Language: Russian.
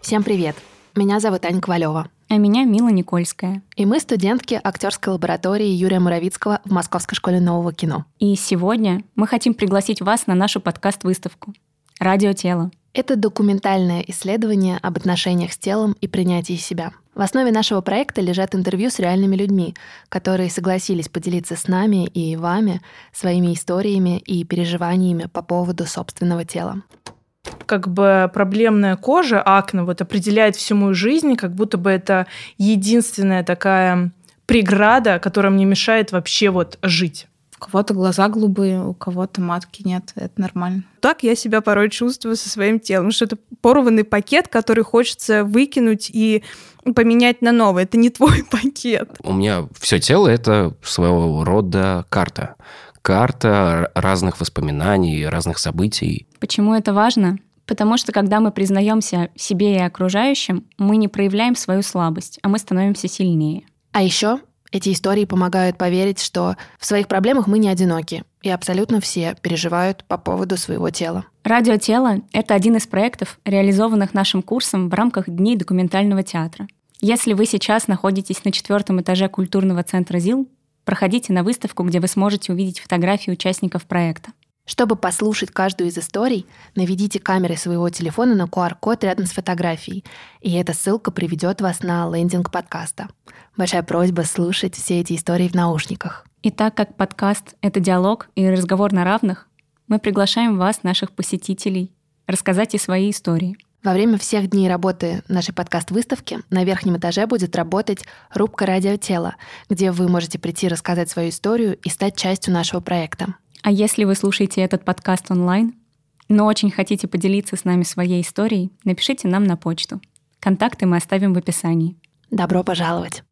Всем привет! Меня зовут Аня Ковалева. А меня Мила Никольская. И мы студентки актерской лаборатории Юрия Муравицкого в Московской школе нового кино. И сегодня мы хотим пригласить вас на нашу подкаст-выставку «Радио тело». Это документальное исследование об отношениях с телом и принятии себя. В основе нашего проекта лежат интервью с реальными людьми, которые согласились поделиться с нами и вами своими историями и переживаниями по поводу собственного тела как бы проблемная кожа, акне, вот определяет всю мою жизнь, как будто бы это единственная такая преграда, которая мне мешает вообще вот жить. У кого-то глаза голубые, у кого-то матки нет, это нормально. Так я себя порой чувствую со своим телом, что это порванный пакет, который хочется выкинуть и поменять на новый. Это не твой пакет. У меня все тело это своего рода карта. Карта разных воспоминаний, разных событий. Почему это важно? Потому что когда мы признаемся себе и окружающим, мы не проявляем свою слабость, а мы становимся сильнее. А еще эти истории помогают поверить, что в своих проблемах мы не одиноки, и абсолютно все переживают по поводу своего тела. Радио «Тело» — это один из проектов, реализованных нашим курсом в рамках Дней документального театра. Если вы сейчас находитесь на четвертом этаже культурного центра ЗИЛ, проходите на выставку, где вы сможете увидеть фотографии участников проекта. Чтобы послушать каждую из историй, наведите камерой своего телефона на QR-код рядом с фотографией, и эта ссылка приведет вас на лендинг подкаста. Большая просьба слушать все эти истории в наушниках. И так как подкаст — это диалог и разговор на равных, мы приглашаем вас, наших посетителей, рассказать и свои истории. Во время всех дней работы нашей подкаст-выставки на верхнем этаже будет работать рубка «Радиотела», где вы можете прийти рассказать свою историю и стать частью нашего проекта. А если вы слушаете этот подкаст онлайн, но очень хотите поделиться с нами своей историей, напишите нам на почту. Контакты мы оставим в описании. Добро пожаловать!